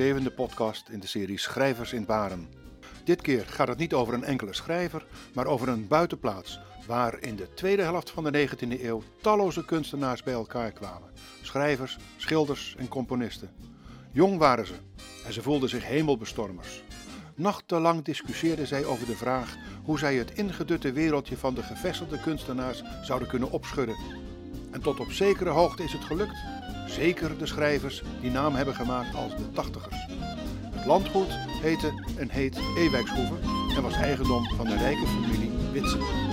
Zevende podcast in de serie Schrijvers in Baren. Dit keer gaat het niet over een enkele schrijver, maar over een buitenplaats waar in de tweede helft van de 19e eeuw talloze kunstenaars bij elkaar kwamen. Schrijvers, schilders en componisten. Jong waren ze en ze voelden zich hemelbestormers. Nachtenlang discussieerden zij over de vraag hoe zij het ingedutte wereldje van de gevestigde kunstenaars zouden kunnen opschudden. En tot op zekere hoogte is het gelukt. Zeker de schrijvers die naam hebben gemaakt als de tachtigers. Het landgoed heette en heet Ewijkshoeve en was eigendom van de rijke familie Witsen.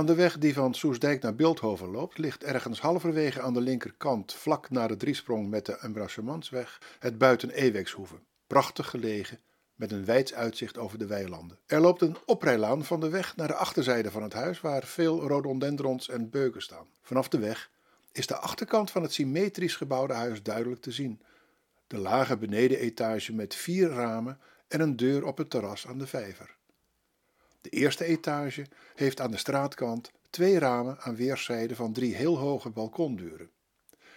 Aan de weg die van Soesdijk naar Beeldhoven loopt, ligt ergens halverwege aan de linkerkant, vlak na de driesprong met de Embrassementsweg, het buiten Ewekshoeve. Prachtig gelegen, met een wijd uitzicht over de weilanden. Er loopt een oprijlaan van de weg naar de achterzijde van het huis, waar veel rhododendrons en beuken staan. Vanaf de weg is de achterkant van het symmetrisch gebouwde huis duidelijk te zien. De lage benedenetage met vier ramen en een deur op het terras aan de vijver. De eerste etage heeft aan de straatkant twee ramen aan weerszijden van drie heel hoge balkondeuren.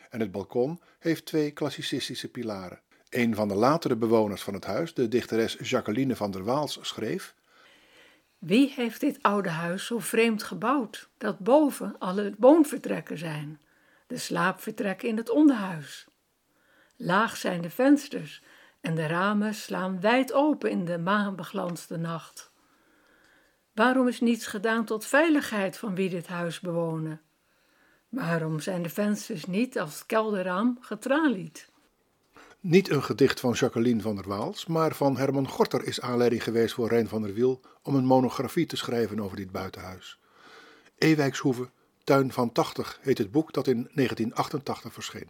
En het balkon heeft twee klassicistische pilaren. Een van de latere bewoners van het huis, de dichteres Jacqueline van der Waals, schreef: Wie heeft dit oude huis zo vreemd gebouwd, dat boven alle woonvertrekken zijn, de slaapvertrekken in het onderhuis? Laag zijn de vensters en de ramen slaan wijd open in de maanbeglansde nacht. Waarom is niets gedaan tot veiligheid van wie dit huis bewonen? Waarom zijn de vensters niet als kelderraam getralied? Niet een gedicht van Jacqueline van der Waals, maar van Herman Gorter is aanleiding geweest voor Rijn van der Wiel om een monografie te schrijven over dit buitenhuis. Ewijkshoeve, Tuin van 80 heet het boek dat in 1988 verscheen.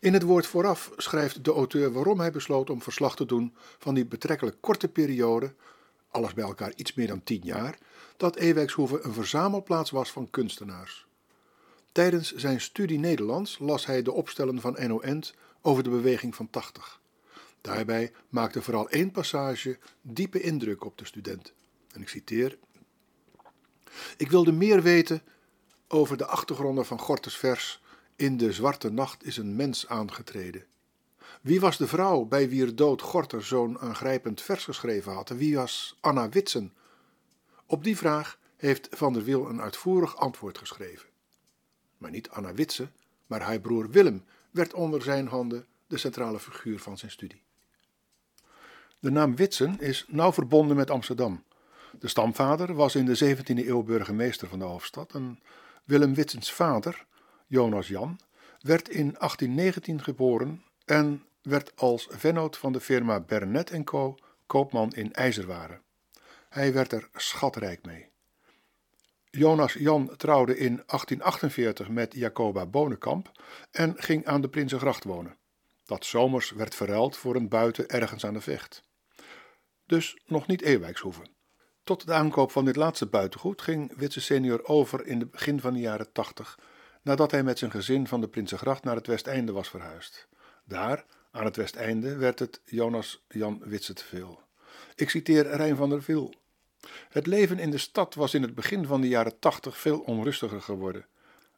In het woord vooraf schrijft de auteur waarom hij besloot om verslag te doen van die betrekkelijk korte periode alles bij elkaar iets meer dan tien jaar, dat Ewijkshoeve een verzamelplaats was van kunstenaars. Tijdens zijn studie Nederlands las hij de opstellen van Enno Ent over de beweging van 80. Daarbij maakte vooral één passage diepe indruk op de student. En ik citeer: Ik wilde meer weten over de achtergronden van Gortes vers In de zwarte nacht is een mens aangetreden. Wie was de vrouw bij wier dood Gorter zo'n aangrijpend vers geschreven had? Wie was Anna Witsen? Op die vraag heeft Van der Wiel een uitvoerig antwoord geschreven. Maar niet Anna Witsen, maar haar broer Willem werd onder zijn handen de centrale figuur van zijn studie. De naam Witsen is nauw verbonden met Amsterdam. De stamvader was in de 17e eeuw burgemeester van de hoofdstad en Willem Witsens vader, Jonas Jan, werd in 1819 geboren en werd als vennoot van de firma Bernet Co. koopman in ijzerwaren. Hij werd er schatrijk mee. Jonas Jan trouwde in 1848 met Jacoba Bonenkamp en ging aan de Prinsengracht wonen. Dat zomers werd verruild voor een buiten ergens aan de vecht. Dus nog niet Eeuwijkshoeven. Tot de aankoop van dit laatste buitengoed ging Witse senior over in het begin van de jaren 80, nadat hij met zijn gezin van de Prinsengracht naar het Westeinde was verhuisd. Daar, aan het Westeinde, werd het Jonas Jan Witse te veel. Ik citeer Rijn van der Viel. Het leven in de stad was in het begin van de jaren tachtig veel onrustiger geworden.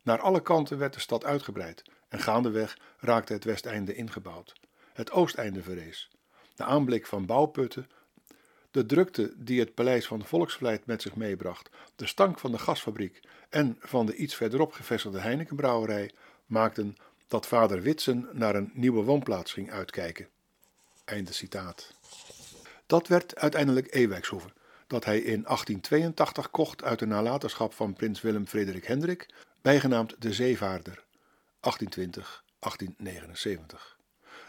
Naar alle kanten werd de stad uitgebreid en gaandeweg raakte het Westeinde ingebouwd. Het Oosteinde verrees. De aanblik van bouwputten, de drukte die het paleis van Volksvlijt met zich meebracht, de stank van de gasfabriek en van de iets verderop gevestigde Heinekenbrouwerij maakten dat vader Witsen naar een nieuwe woonplaats ging uitkijken. Einde citaat. Dat werd uiteindelijk Ewijkshoeve, dat hij in 1882 kocht uit de nalatenschap van prins Willem Frederik Hendrik, bijgenaamd de Zeevaarder, 1820-1879.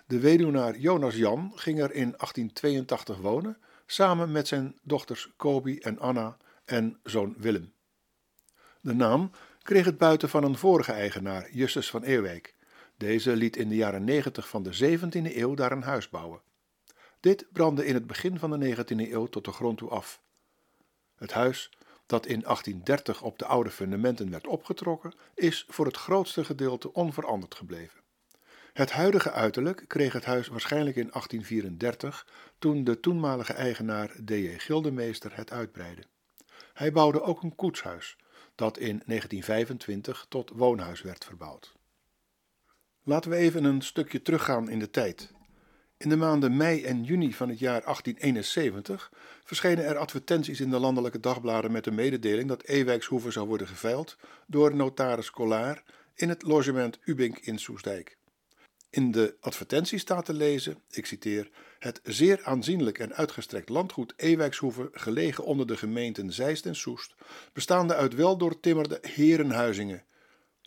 De weduwnaar Jonas Jan ging er in 1882 wonen, samen met zijn dochters Kobi en Anna en zoon Willem. De naam kreeg het buiten van een vorige eigenaar, Justus van Eerwijk, deze liet in de jaren 90 van de 17e eeuw daar een huis bouwen. Dit brandde in het begin van de 19e eeuw tot de grond toe af. Het huis, dat in 1830 op de oude fundamenten werd opgetrokken, is voor het grootste gedeelte onveranderd gebleven. Het huidige uiterlijk kreeg het huis waarschijnlijk in 1834, toen de toenmalige eigenaar D.J. Gildemeester het uitbreidde. Hij bouwde ook een koetshuis, dat in 1925 tot woonhuis werd verbouwd. Laten we even een stukje teruggaan in de tijd. In de maanden mei en juni van het jaar 1871 verschenen er advertenties in de landelijke dagbladen met de mededeling dat Ewijkshoeve zou worden geveild door notaris Collard in het logement Ubink in Soesdijk. In de advertentie staat te lezen, ik citeer, het zeer aanzienlijk en uitgestrekt landgoed Ewijkshoeve, gelegen onder de gemeenten Zeist en Soest, bestaande uit wel doortimmerde herenhuizingen,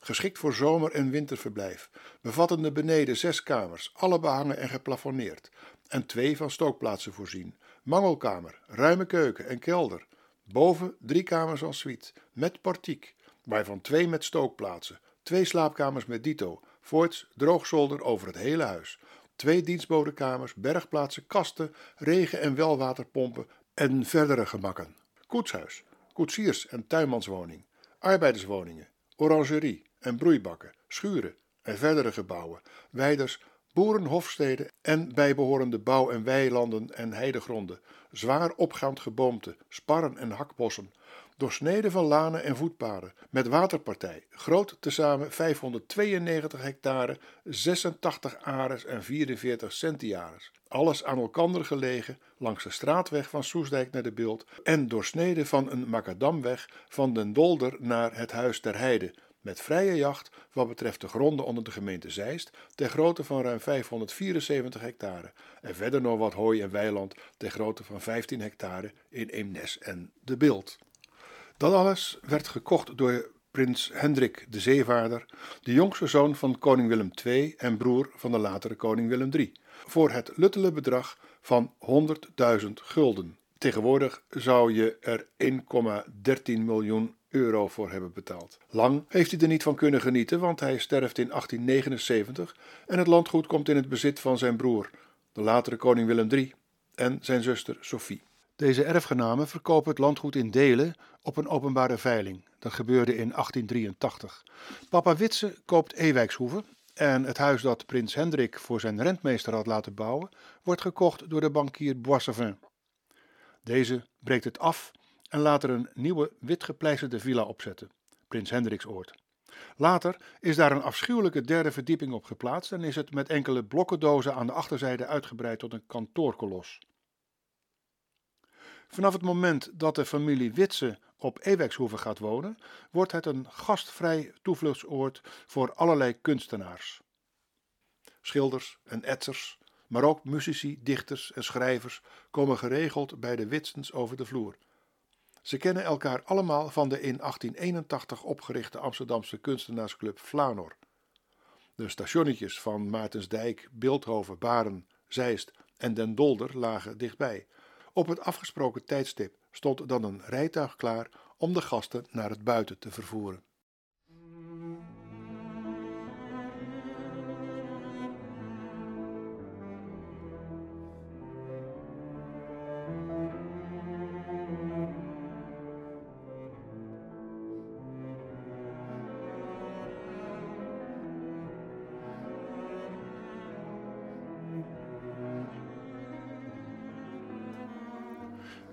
geschikt voor zomer- en winterverblijf, bevattende beneden zes kamers, alle behangen en geplafonneerd, en twee van stookplaatsen voorzien, mangelkamer, ruime keuken en kelder, boven drie kamers en suite, met portiek, waarvan twee met stookplaatsen, twee slaapkamers met dito, voorts droogzolder over het hele huis, twee dienstbodenkamers, bergplaatsen, kasten, regen- en welwaterpompen en verdere gemakken, koetshuis, koetsiers- en tuinmanswoning, arbeiderswoningen, orangerie en broeibakken, schuren en verdere gebouwen, weiders, boerenhofsteden en bijbehorende bouw- en weilanden en heidegronden, zwaar opgaand geboomte, sparren en hakbossen, doorsneden van lanen en voetpaden, met waterpartij, groot tezamen 592 hectare, 86 ares en 44 centiares. Alles aan elkander gelegen langs de straatweg van Soesdijk naar de Beeld en doorsneden van een macadamweg van den Dolder naar het Huis ter Heide, met vrije jacht wat betreft de gronden onder de gemeente Zeist ter grootte van ruim 574 hectare en verder nog wat hooi en weiland ter grootte van 15 hectare in Eemnes en de Beeld. Dat alles werd gekocht door prins Hendrik de Zeevaarder, de jongste zoon van koning Willem II en broer van de latere koning Willem III, voor het luttele bedrag van 100.000 gulden. Tegenwoordig zou je er 1,13 miljoen euro voor hebben betaald. Lang heeft hij er niet van kunnen genieten, want hij sterft in 1879 en het landgoed komt in het bezit van zijn broer, de latere koning Willem III, en zijn zuster Sophie. Deze erfgenamen verkopen het landgoed in delen op een openbare veiling. Dat gebeurde in 1883. Papa Witse koopt Ewijkshoeve en het huis dat prins Hendrik voor zijn rentmeester had laten bouwen, wordt gekocht door de bankier Boissevin. Deze breekt het af en laat er een nieuwe witgepleisterde villa opzetten, prins Hendriksoord. Later is daar een afschuwelijke derde verdieping op geplaatst en is het met enkele blokkendozen aan de achterzijde uitgebreid tot een kantoorkolos. Vanaf het moment dat de familie Witse op Ewijkshoeve gaat wonen, wordt het een gastvrij toevluchtsoord voor allerlei kunstenaars. Schilders en etsers, maar ook muzici, dichters en schrijvers komen geregeld bij de Witsens over de vloer. Ze kennen elkaar allemaal van de in 1881 opgerichte Amsterdamse kunstenaarsclub Flanor. De stationnetjes van Maartensdijk, Beeldhoven, Baren, Zeist en Den Dolder lagen dichtbij. Op het afgesproken tijdstip stond dan een rijtuig klaar om de gasten naar het buiten te vervoeren.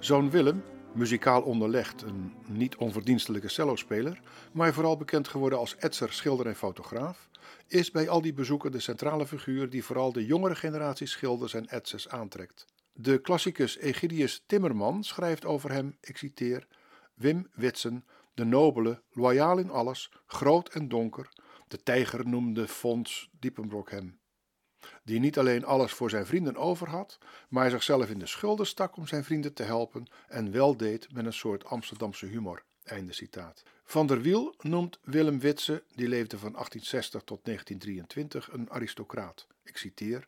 Zoon Willem, muzikaal onderlegd, een niet onverdienstelijke cellospeler, maar vooral bekend geworden als etser, schilder en fotograaf, is bij al die bezoeken de centrale figuur die vooral de jongere generatie schilders en etsers aantrekt. De klassicus Egidius Timmerman schrijft over hem, ik citeer, Wim Witsen, de nobele, loyaal in alles, groot en donker, de tijger noemde Fons Diepenbrok hem die niet alleen alles voor zijn vrienden over had, maar zichzelf in de schulden stak om zijn vrienden te helpen en wel deed met een soort Amsterdamse humor. Einde citaat. Van der Wiel noemt Willem Witse, die leefde van 1860 tot 1923, een aristocraat. Ik citeer.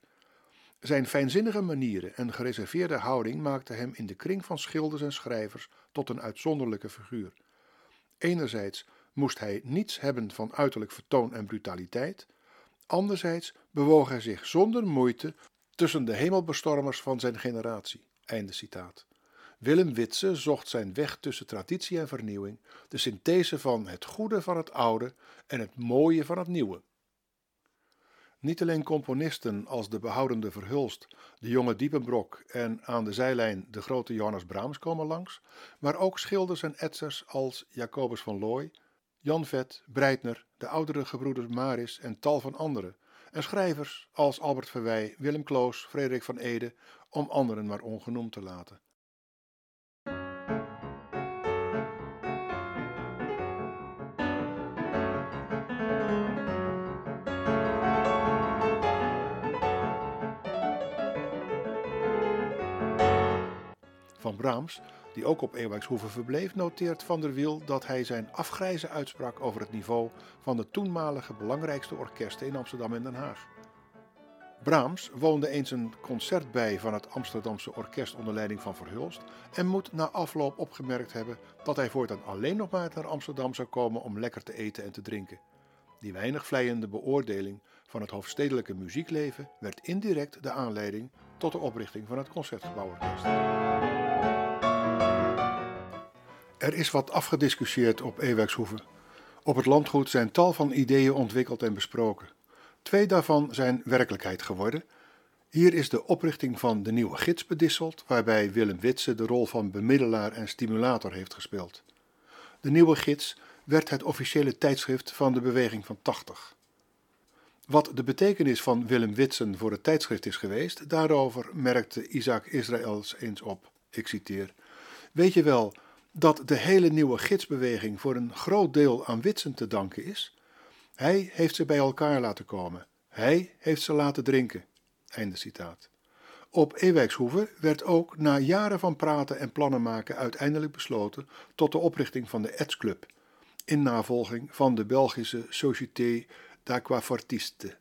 Zijn fijnzinnige manieren en gereserveerde houding maakten hem in de kring van schilders en schrijvers tot een uitzonderlijke figuur. Enerzijds moest hij niets hebben van uiterlijk vertoon en brutaliteit, Anderzijds bewoog hij zich zonder moeite tussen de hemelbestormers van zijn generatie. Einde citaat. Willem Witse zocht zijn weg tussen traditie en vernieuwing, de synthese van het goede van het oude en het mooie van het nieuwe. Niet alleen componisten als de behoudende Verhulst, de jonge Diepenbrok en aan de zijlijn de grote Johannes Brahms komen langs, maar ook schilders en etsers als Jacobus van Looy, Jan Vet, Breitner, de oudere gebroeders Maris en tal van anderen, en schrijvers als Albert Verwij, Willem Kloos, Frederik van Ede, om anderen maar ongenoemd te laten. Van Brahms, die ook op Eeuwijkshoeve verbleef, noteert Van der Wiel dat hij zijn afgrijzen uitsprak over het niveau van de toenmalige belangrijkste orkesten in Amsterdam en Den Haag. Brahms woonde eens een concert bij van het Amsterdamse orkest onder leiding van Verhulst en moet na afloop opgemerkt hebben dat hij voortaan alleen nog maar naar Amsterdam zou komen om lekker te eten en te drinken. Die weinig vleiende beoordeling van het hoofdstedelijke muziekleven werd indirect de aanleiding tot de oprichting van het Concertgebouworkest. Er is wat afgediscussieerd op Ewijkshoeve. Op het landgoed zijn tal van ideeën ontwikkeld en besproken. Twee daarvan zijn werkelijkheid geworden. Hier is de oprichting van de nieuwe gids bedisseld, waarbij Willem Witse de rol van bemiddelaar en stimulator heeft gespeeld. De nieuwe gids werd het officiële tijdschrift van de Beweging van 80. Wat de betekenis van Willem Witsen voor het tijdschrift is geweest, daarover merkte Isaac Israëls eens op. Ik citeer: Weet je wel dat de hele nieuwe gidsbeweging voor een groot deel aan Witsen te danken is? Hij heeft ze bij elkaar laten komen. Hij heeft ze laten drinken. Einde citaat. Op Ewijkshoeve werd ook na jaren van praten en plannen maken uiteindelijk besloten tot de oprichting van de Eds Club, in navolging van de Belgische Société d'Aquafortiste.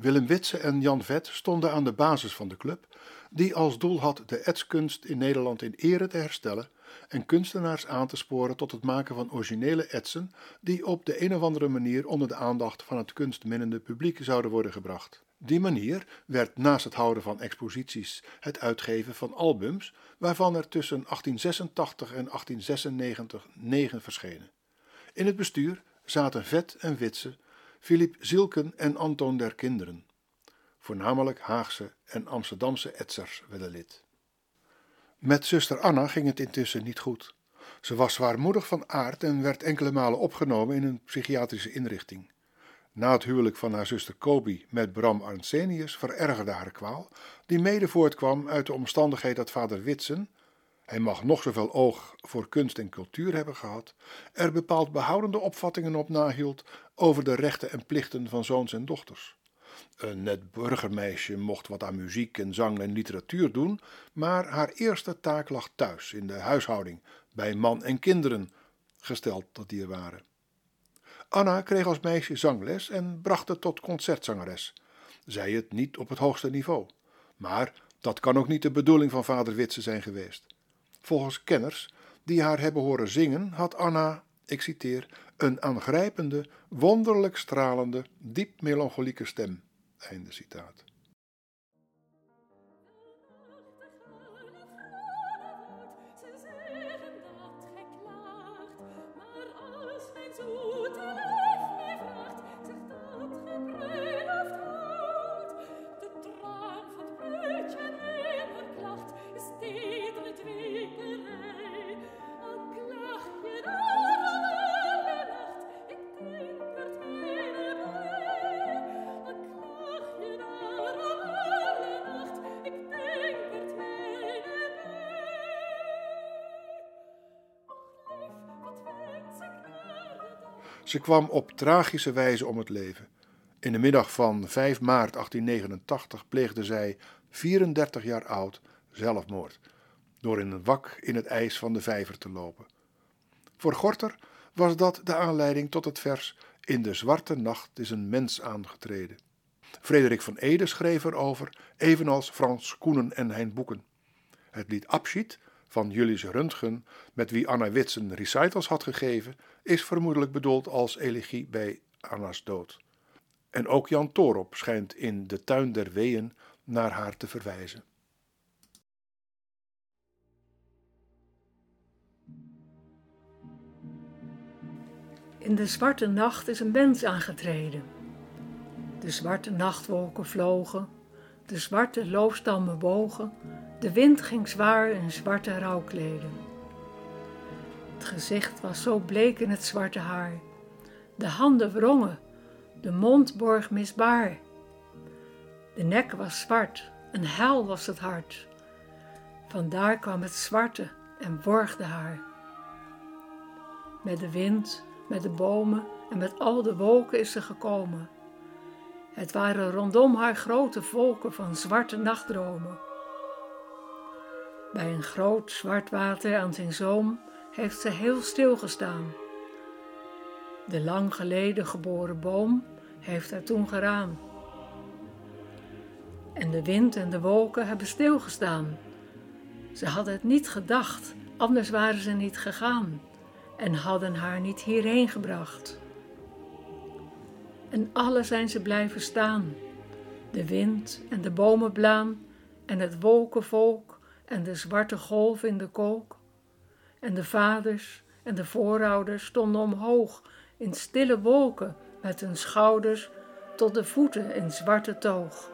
Willem Witse en Jan Vet stonden aan de basis van de club, die als doel had de etskunst in Nederland in ere te herstellen en kunstenaars aan te sporen tot het maken van originele etsen die op de een of andere manier onder de aandacht van het kunstminnende publiek zouden worden gebracht. Die manier werd naast het houden van exposities het uitgeven van albums, waarvan er tussen 1886 en 1896 negen verschenen. In het bestuur zaten Vet en Witse, Philip Zielken en Anton der Kinderen. Voornamelijk Haagse en Amsterdamse etsers werden lid. Met zuster Anna ging het intussen niet goed. Ze was zwaarmoedig van aard en werd enkele malen opgenomen in een psychiatrische inrichting. Na het huwelijk van haar zuster Kobi met Bram Arnsenius verergerde haar kwaal, die mede voortkwam uit de omstandigheid dat vader Witsen, hij mag nog zoveel oog voor kunst en cultuur hebben gehad, er bepaald behoudende opvattingen op nahield over de rechten en plichten van zoons en dochters. Een net burgermeisje mocht wat aan muziek en zang en literatuur doen, maar haar eerste taak lag thuis, in de huishouding, bij man en kinderen, gesteld dat die er waren. Anna kreeg als meisje zangles en bracht het tot concertzangeres. Zij het niet op het hoogste niveau. Maar dat kan ook niet de bedoeling van vader Witse zijn geweest. Volgens kenners die haar hebben horen zingen, had Anna, ik citeer, een aangrijpende, wonderlijk stralende, diep melancholieke stem. Einde citaat. Ze kwam op tragische wijze om het leven. In de middag van 5 maart 1889 pleegde zij, 34 jaar oud, zelfmoord, door in een wak in het ijs van de vijver te lopen. Voor Gorter was dat de aanleiding tot het vers In de zwarte nacht is een mens aangetreden. Frederik van Ede schreef erover, evenals Frans Koenen en Hein Boeken. Het lied Abschied van Julius Röntgen, met wie Anna Witsen recitals had gegeven, is vermoedelijk bedoeld als elegie bij Anna's dood. En ook Jan Torop schijnt in De Tuin der Weeën naar haar te verwijzen. In de zwarte nacht is een mens aangetreden. De zwarte nachtwolken vlogen, de zwarte loofstammen bogen de wind ging zwaar in zwarte rouwkleden. Het gezicht was zo bleek in het zwarte haar, de handen wrongen, de mond borg misbaar. De nek was zwart, een hel was het hart. Vandaar kwam het zwarte en worgde haar. Met de wind, met de bomen en met al de wolken is ze gekomen. Het waren rondom haar grote volken van zwarte nachtdromen. Bij een groot zwart water aan zijn zoom heeft ze heel stil gestaan. De lang geleden geboren boom heeft haar toen geraamd. En de wind en de wolken hebben stilgestaan. Ze hadden het niet gedacht, anders waren ze niet gegaan en hadden haar niet hierheen gebracht. En alle zijn ze blijven staan, de wind en de bomenblaan en het wolkenvolk en de zwarte golf in de kolk. En de vaders en de voorouders stonden omhoog in stille wolken met hun schouders tot de voeten in zwarte toog.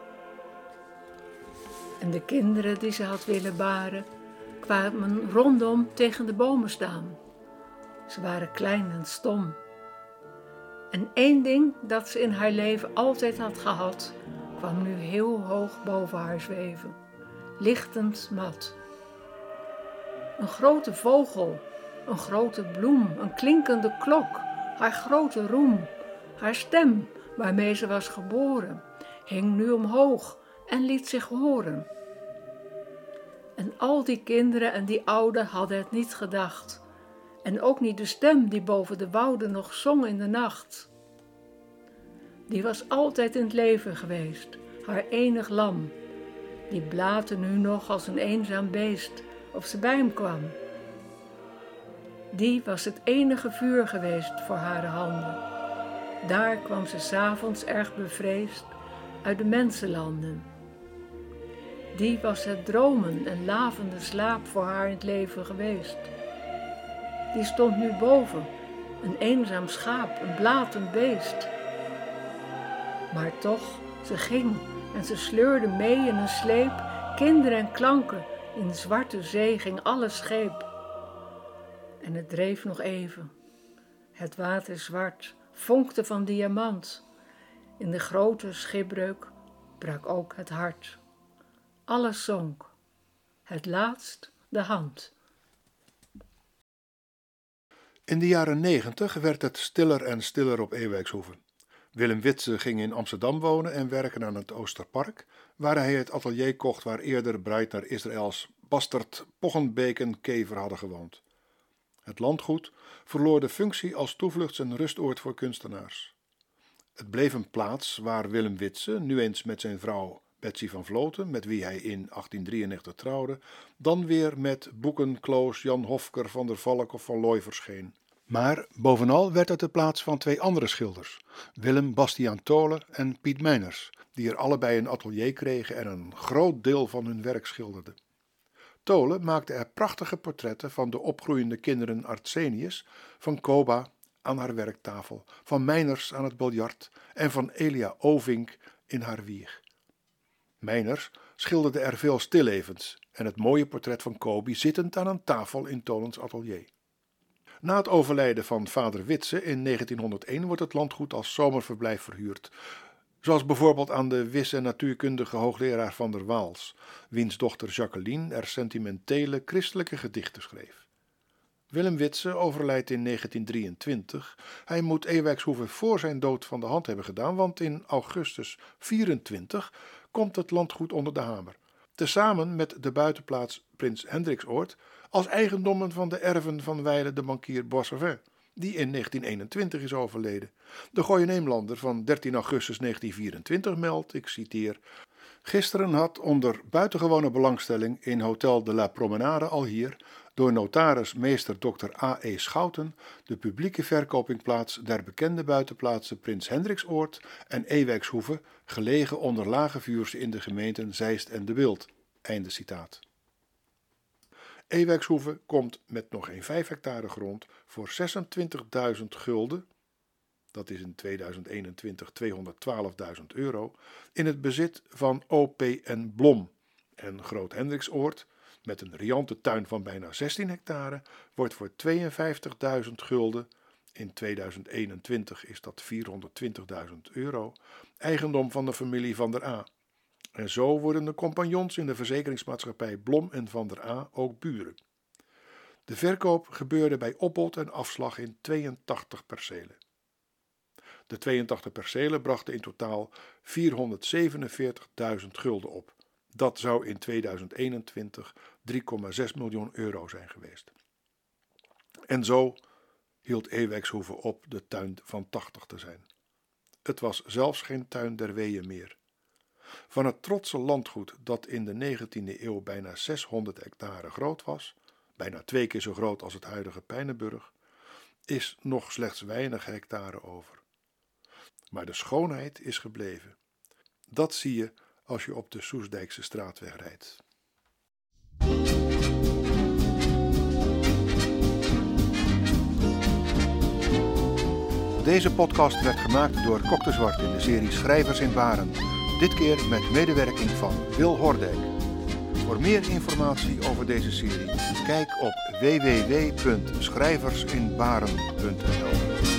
En de kinderen die ze had willen baren, kwamen rondom tegen de bomen staan. Ze waren klein en stom. En één ding dat ze in haar leven altijd had gehad, kwam nu heel hoog boven haar zweven, lichtend mat. Een grote vogel, een grote bloem, een klinkende klok, haar grote roem, haar stem waarmee ze was geboren, hing nu omhoog en liet zich horen. En al die kinderen en die ouden hadden het niet gedacht. En ook niet de stem die boven de wouden nog zong in de nacht. Die was altijd in het leven geweest, haar enig lam. Die blaatte nu nog als een eenzaam beest of ze bij hem kwam. Die was het enige vuur geweest voor haar handen. Daar kwam ze s'avonds erg bevreesd uit de mensenlanden. Die was het dromen en lavende slaap voor haar in het leven geweest. Die stond nu boven, een eenzaam schaap, een blatend beest. Maar toch, ze ging en ze sleurde mee in een sleep, kinderen en klanken. In zwarte zee ging alles scheep. En het dreef nog even. Het water zwart, vonkte van diamant. In de grote schipbreuk brak ook het hart. Alles zonk. Het laatst de hand. In de jaren negentig werd het stiller en stiller op Ewijkshoeve. Willem Witse ging in Amsterdam wonen en werken aan het Oosterpark, waar hij het atelier kocht waar eerder Breitner Israëls bastard Poggenbeek en Kever hadden gewoond. Het landgoed verloor de functie als toevluchts- en rustoord voor kunstenaars. Het bleef een plaats waar Willem Witse, nu eens met zijn vrouw Betsy van Vloten, met wie hij in 1893 trouwde, dan weer met Boeken, Kloos, Jan Hofker, Van der Valk of Van Looy verscheen. Maar bovenal werd het de plaats van twee andere schilders, Willem Bastiaan Tolen en Piet Meiners, die er allebei een atelier kregen en een groot deel van hun werk schilderden. Tolen maakte er prachtige portretten van de opgroeiende kinderen Artsenius, van Koba aan haar werktafel, van Meiners aan het biljart en van Elia Ovink in haar wieg. Meiners schilderde er veel stillevens en het mooie portret van Kobi zittend aan een tafel in Tolens atelier. Na het overlijden van vader Witse in 1901 wordt het landgoed als zomerverblijf verhuurd, zoals bijvoorbeeld aan de wis- en natuurkundige hoogleraar van der Waals, wiens dochter Jacqueline er sentimentele christelijke gedichten schreef. Willem Witse overlijdt in 1923. Hij moet Ewijkshoeve voor zijn dood van de hand hebben gedaan, want in augustus 24 komt het landgoed onder de hamer, tezamen met de buitenplaats Prins Hendriksoord als eigendommen van de erven van wijle de bankier Boissevin, die in 1921 is overleden. De Gooieneemlander van 13 augustus 1924 meldt, ik citeer, Gisteren had onder buitengewone belangstelling in Hotel de la Promenade al hier door notaris meester Dr. A.E. Schouten de publieke verkoping plaats der bekende buitenplaatsen Prins Hendriksoord en Ewijkshoeve, gelegen onder lage vuurs in de gemeenten Zeist en De Wild. Einde citaat. Ewijkshoeve komt met nog geen 5 hectare grond voor 26.000 gulden, dat is in 2021 212.000 euro, in het bezit van OPN Blom. En Groot Hendriksoord, met een riante tuin van bijna 16 hectare, wordt voor 52.000 gulden, in 2021 is dat 420.000 euro, eigendom van de familie van der A. En zo worden de compagnons in de verzekeringsmaatschappij Blom en van der A ook buren. De verkoop gebeurde bij opbod en afslag in 82 percelen. De 82 percelen brachten in totaal 447.000 gulden op. Dat zou in 2021 3,6 miljoen euro zijn geweest. En zo hield Ewijkshoeve op de tuin van 80 te zijn. Het was zelfs geen tuin der weeën meer. Van het trotse landgoed dat in de 19e eeuw bijna 600 hectare groot was, bijna twee keer zo groot als het huidige Pijnenburg, is nog slechts weinig hectare over. Maar de schoonheid is gebleven. Dat zie je als je op de Soesdijkse straatweg rijdt. Deze podcast werd gemaakt door Kok de Zwart in de serie Schrijvers in Baren. Dit keer met medewerking van Wil Hordijk. Voor meer informatie over deze serie, kijk op www.schrijversinbaren.nl